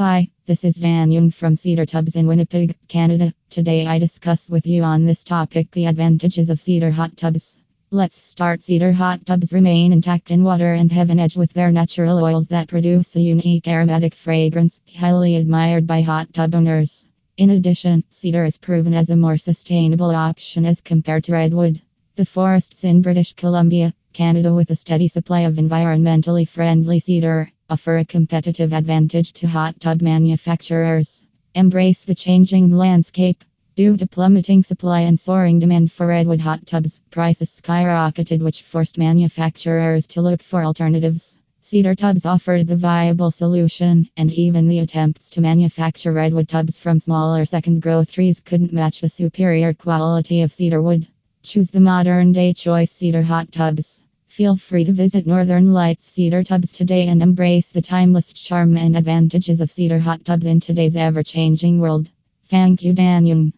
Hi, this is Dan Young from Cedar Tubs in Winnipeg, Canada. Today I discuss with you on this topic the advantages of cedar hot tubs. Let's start. Cedar hot tubs remain intact in water and have an edge with their natural oils that produce a unique aromatic fragrance, highly admired by hot tub owners. In addition, cedar is proven as a more sustainable option as compared to redwood. The forests in British Columbia, Canada, with a steady supply of environmentally friendly cedar, offer a competitive advantage to hot tub manufacturers. Embrace the changing landscape. Due to plummeting supply and soaring demand for redwood hot tubs, prices skyrocketed, which forced manufacturers to look for alternatives. Cedar tubs offered the viable solution, and even the attempts to manufacture redwood tubs from smaller second growth trees couldn't match the superior quality of cedar wood. Choose the modern day choice cedar hot tubs. Feel free to visit Northern Lights Cedar Tubs today and embrace the timeless charm and advantages of cedar hot tubs in today's ever changing world. Thank you, Dan Young.